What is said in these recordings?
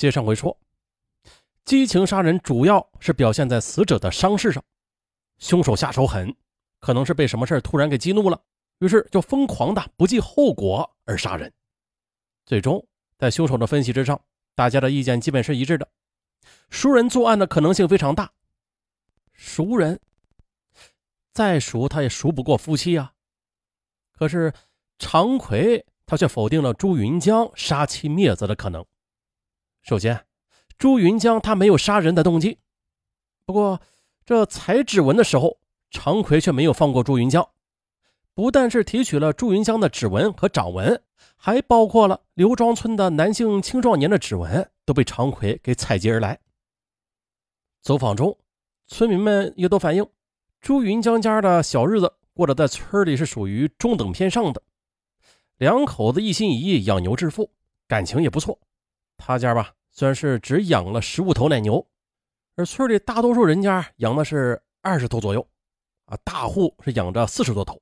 接上回说，激情杀人主要是表现在死者的伤势上，凶手下手狠，可能是被什么事突然给激怒了，于是就疯狂的不计后果而杀人。最终，在凶手的分析之上，大家的意见基本是一致的，熟人作案的可能性非常大。熟人，再熟他也熟不过夫妻啊。可是常奎他却否定了朱云江杀妻灭子的可能。首先，朱云江他没有杀人的动机。不过，这采指纹的时候，常奎却没有放过朱云江，不但是提取了朱云江的指纹和掌纹。还包括了刘庄村的男性青壮年的指纹都被常奎给采集而来。走访中，村民们也都反映，朱云江家的小日子过得在村里是属于中等偏上的。两口子一心一意养牛致富，感情也不错。他家吧，虽然是只养了十五头奶牛，而村里大多数人家养的是二十头左右，啊，大户是养着四十多头。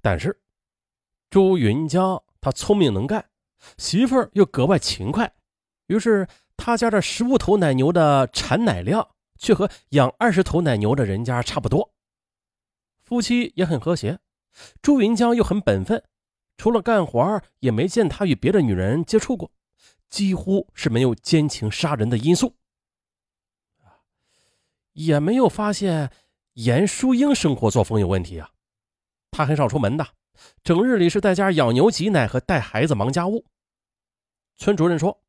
但是朱云江。他聪明能干，媳妇儿又格外勤快，于是他家这十五头奶牛的产奶量却和养二十头奶牛的人家差不多。夫妻也很和谐，朱云江又很本分，除了干活也没见他与别的女人接触过，几乎是没有奸情杀人的因素，也没有发现严淑英生活作风有问题啊，他很少出门的。整日里是在家养牛挤奶和带孩子忙家务。村主任说：“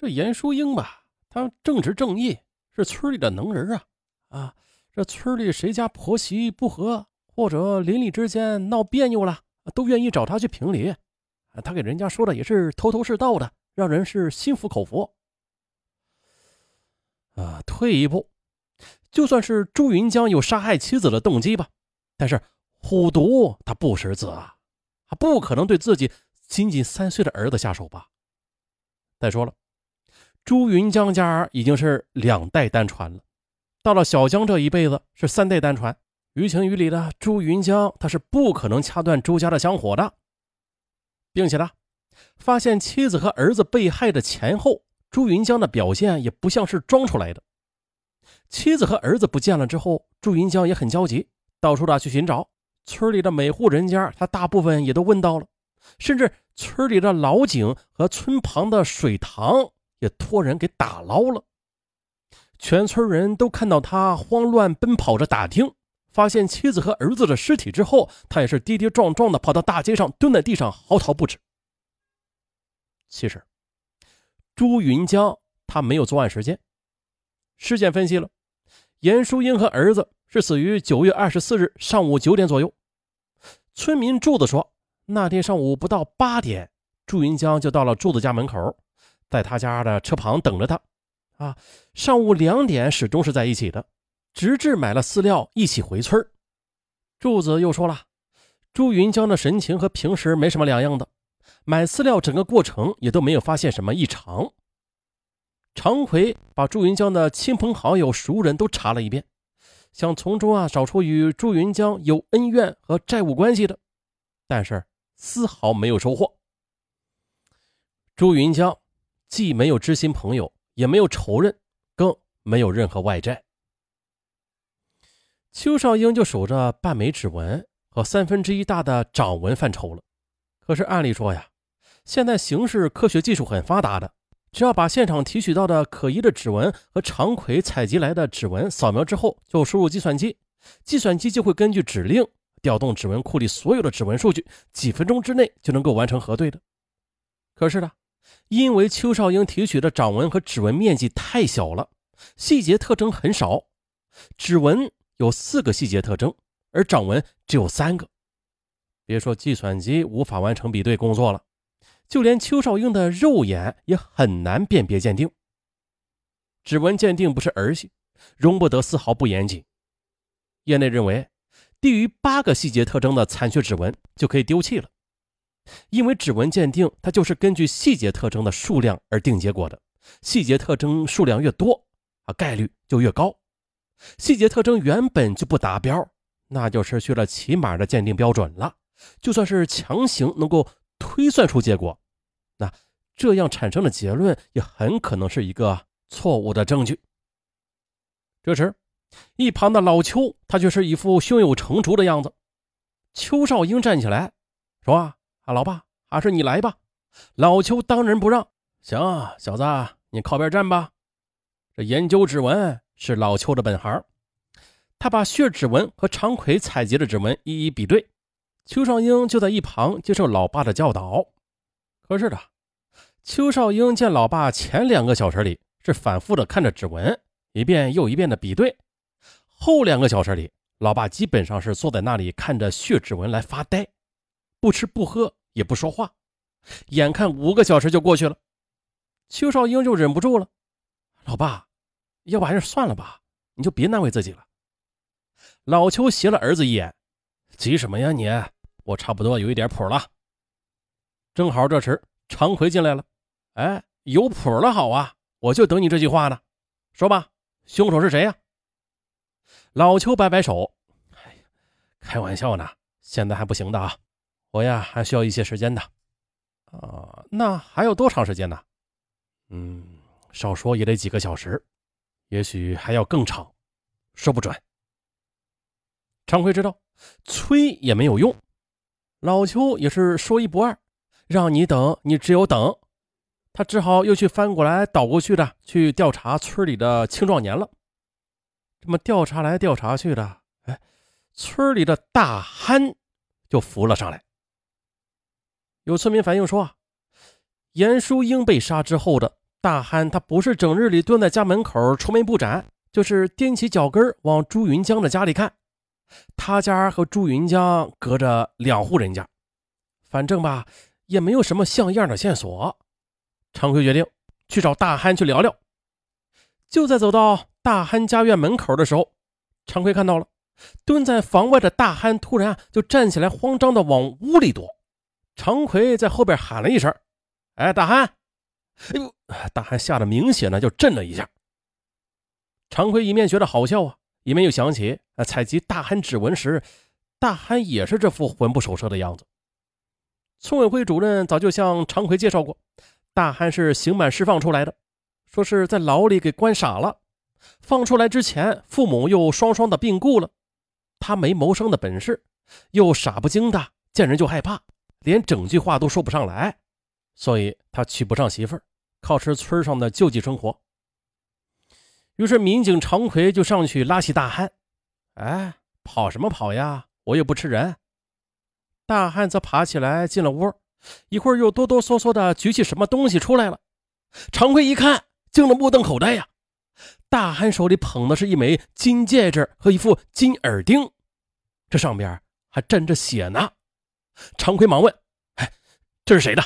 这严淑英吧，她正直正义，是村里的能人啊！啊，这村里谁家婆媳不和，或者邻里之间闹别扭了，都愿意找她去评理。她给人家说的也是头头是道的，让人是心服口服。”啊，退一步，就算是朱云江有杀害妻子的动机吧，但是。虎毒他不食子啊，他不可能对自己仅仅三岁的儿子下手吧？再说了，朱云江家已经是两代单传了，到了小江这一辈子是三代单传。于情于理的，朱云江他是不可能掐断朱家的香火的，并且呢，发现妻子和儿子被害的前后，朱云江的表现也不像是装出来的。妻子和儿子不见了之后，朱云江也很焦急，到处的去寻找。村里的每户人家，他大部分也都问到了，甚至村里的老井和村旁的水塘也托人给打捞了。全村人都看到他慌乱奔跑着打听，发现妻子和儿子的尸体之后，他也是跌跌撞撞的跑到大街上，蹲在地上嚎啕不止。其实，朱云江他没有作案时间，尸检分析了，严淑英和儿子。是死于九月二十四日上午九点左右。村民柱子说，那天上午不到八点，朱云江就到了柱子家门口，在他家的车旁等着他。啊，上午两点始终是在一起的，直至买了饲料一起回村。柱子又说了，朱云江的神情和平时没什么两样的，买饲料整个过程也都没有发现什么异常。常奎把朱云江的亲朋好友、熟人都查了一遍。想从中啊找出与朱云江有恩怨和债务关系的，但是丝毫没有收获。朱云江既没有知心朋友，也没有仇人，更没有任何外债。邱少英就守着半枚指纹和三分之一大的掌纹犯愁了。可是按理说呀，现在刑事科学技术很发达的。只要把现场提取到的可疑的指纹和常奎采集来的指纹扫描之后，就输入计算机，计算机就会根据指令调动指纹库里所有的指纹数据，几分钟之内就能够完成核对的。可是呢，因为邱少英提取的掌纹和指纹面积太小了，细节特征很少，指纹有四个细节特征，而掌纹只有三个，别说计算机无法完成比对工作了。就连邱少英的肉眼也很难辨别鉴定，指纹鉴定不是儿戏，容不得丝毫不严谨。业内认为，低于八个细节特征的残缺指纹就可以丢弃了，因为指纹鉴定它就是根据细节特征的数量而定结果的，细节特征数量越多啊，概率就越高。细节特征原本就不达标，那就失去了起码的鉴定标准了。就算是强行能够推算出结果。那这样产生的结论也很可能是一个错误的证据。这时，一旁的老邱他却是一副胸有成竹的样子。邱少英站起来说：“啊，老爸，还是你来吧。”老邱当仁不让：“行，小子，你靠边站吧。”这研究指纹是老邱的本行，他把血指纹和常奎采集的指纹一一比对。邱少英就在一旁接受老爸的教导。可是的，邱少英见老爸前两个小时里是反复的看着指纹，一遍又一遍的比对；后两个小时里，老爸基本上是坐在那里看着血指纹来发呆，不吃不喝也不说话。眼看五个小时就过去了，邱少英就忍不住了：“老爸，要不还是算了吧，你就别难为自己了。”老邱斜了儿子一眼。急什么呀你？我差不多有一点谱了。正好这时常奎进来了。哎，有谱了，好啊，我就等你这句话呢。说吧，凶手是谁呀？老邱摆摆手，哎呀，开玩笑呢，现在还不行的啊，我呀还需要一些时间的。啊，那还有多长时间呢？嗯，少说也得几个小时，也许还要更长，说不准。常奎知道。催也没有用，老邱也是说一不二，让你等，你只有等。他只好又去翻过来倒过去的去调查村里的青壮年了。这么调查来调查去的，哎，村里的大憨就浮了上来。有村民反映说啊，严淑英被杀之后的大憨，他不是整日里蹲在家门口愁眉不展，就是踮起脚跟往朱云江的家里看。他家和朱云江隔着两户人家，反正吧也没有什么像样的线索。常奎决定去找大憨去聊聊。就在走到大憨家院门口的时候，常奎看到了蹲在房外的大憨，突然就站起来，慌张的往屋里躲。常奎在后边喊了一声：“哎，大憨！”哎呦，大憨吓得明显的就震了一下。常奎一面觉得好笑啊。一面又想起，啊，采集大憨指纹时，大憨也是这副魂不守舍的样子。村委会主任早就向常奎介绍过，大憨是刑满释放出来的，说是在牢里给关傻了。放出来之前，父母又双双的病故了，他没谋生的本事，又傻不精的，见人就害怕，连整句话都说不上来，所以他娶不上媳妇儿，靠吃村上的救济生活。于是，民警常奎就上去拉起大汉。哎，跑什么跑呀？我又不吃人。大汉则爬起来进了屋，一会儿又哆哆嗦嗦的举起什么东西出来了。常奎一看，惊得目瞪口呆呀！大汉手里捧的是一枚金戒指和一副金耳钉，这上边还沾着血呢。常奎忙问：“哎，这是谁的？”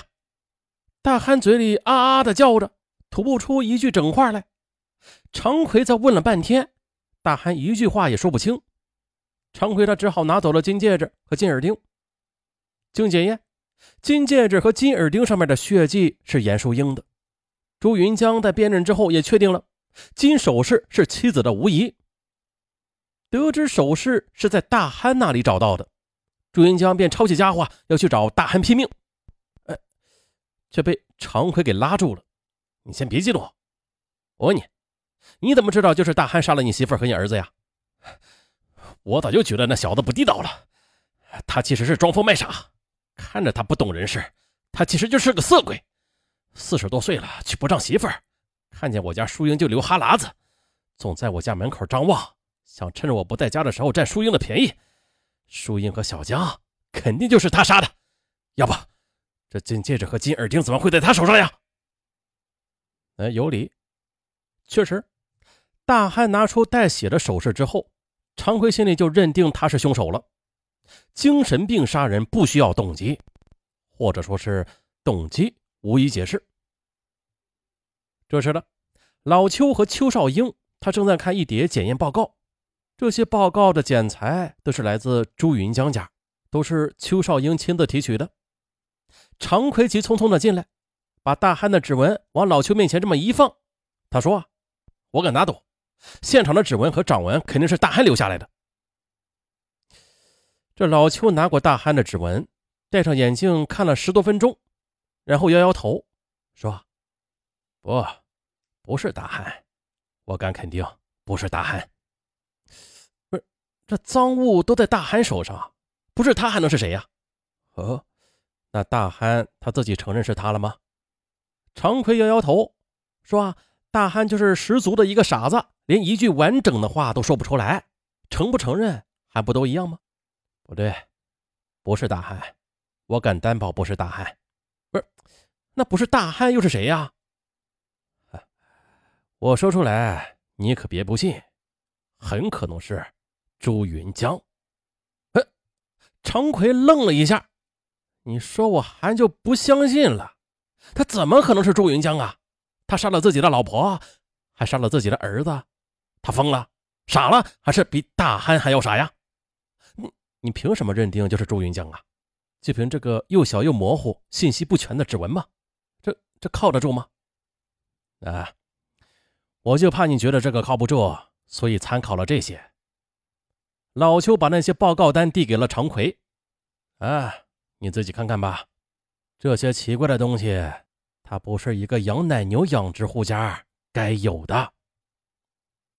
大汉嘴里啊啊的叫着，吐不出一句整话来。常奎在问了半天，大憨一句话也说不清。常奎他只好拿走了金戒指和金耳钉。经检验，金戒指和金耳钉上面的血迹是严淑英的。朱云江在辨认之后也确定了，金首饰是妻子的无疑。得知首饰是在大憨那里找到的，朱云江便抄起家伙要去找大憨拼命，哎，却被常奎给拉住了。你先别激动，我问你。你怎么知道就是大憨杀了你媳妇和你儿子呀？我早就觉得那小子不地道了。他其实是装疯卖傻，看着他不懂人事，他其实就是个色鬼。四十多岁了，娶不上媳妇儿，看见我家淑英就流哈喇子，总在我家门口张望，想趁着我不在家的时候占淑英的便宜。淑英和小江肯定就是他杀的，要不这金戒指和金耳钉怎么会在他手上呀？哎，有理，确实。大汉拿出带血的首饰之后，常奎心里就认定他是凶手了。精神病杀人不需要动机，或者说是动机无以解释。这时的老邱和邱少英，他正在看一叠检验报告。这些报告的检材都是来自朱云江家，都是邱少英亲自提取的。常奎急匆匆的进来，把大汉的指纹往老邱面前这么一放，他说：“我敢打赌。”现场的指纹和掌纹肯定是大憨留下来的。这老邱拿过大憨的指纹，戴上眼镜看了十多分钟，然后摇摇头，说：“不，不是大憨，我敢肯定不是大憨。不是，这赃物都在大憨手上，不是他还能是谁呀？哦，那大憨他自己承认是他了吗？”常奎摇摇头，说：“，大憨就是十足的一个傻子，连一句完整的话都说不出来，承不承认还不都一样吗？”不对，不是大汉，我敢担保不是大汉。不是，那不是大汉又是谁呀？我说出来你可别不信，很可能是朱云江。呃，常奎愣了一下，你说我还就不相信了，他怎么可能是朱云江啊？他杀了自己的老婆，还杀了自己的儿子，他疯了、傻了，还是比大汉还要傻呀？你凭什么认定就是朱云江啊？就凭这个又小又模糊、信息不全的指纹吗？这这靠得住吗？啊，我就怕你觉得这个靠不住，所以参考了这些。老邱把那些报告单递给了常奎，啊，你自己看看吧。这些奇怪的东西，它不是一个养奶牛养殖户家该有的。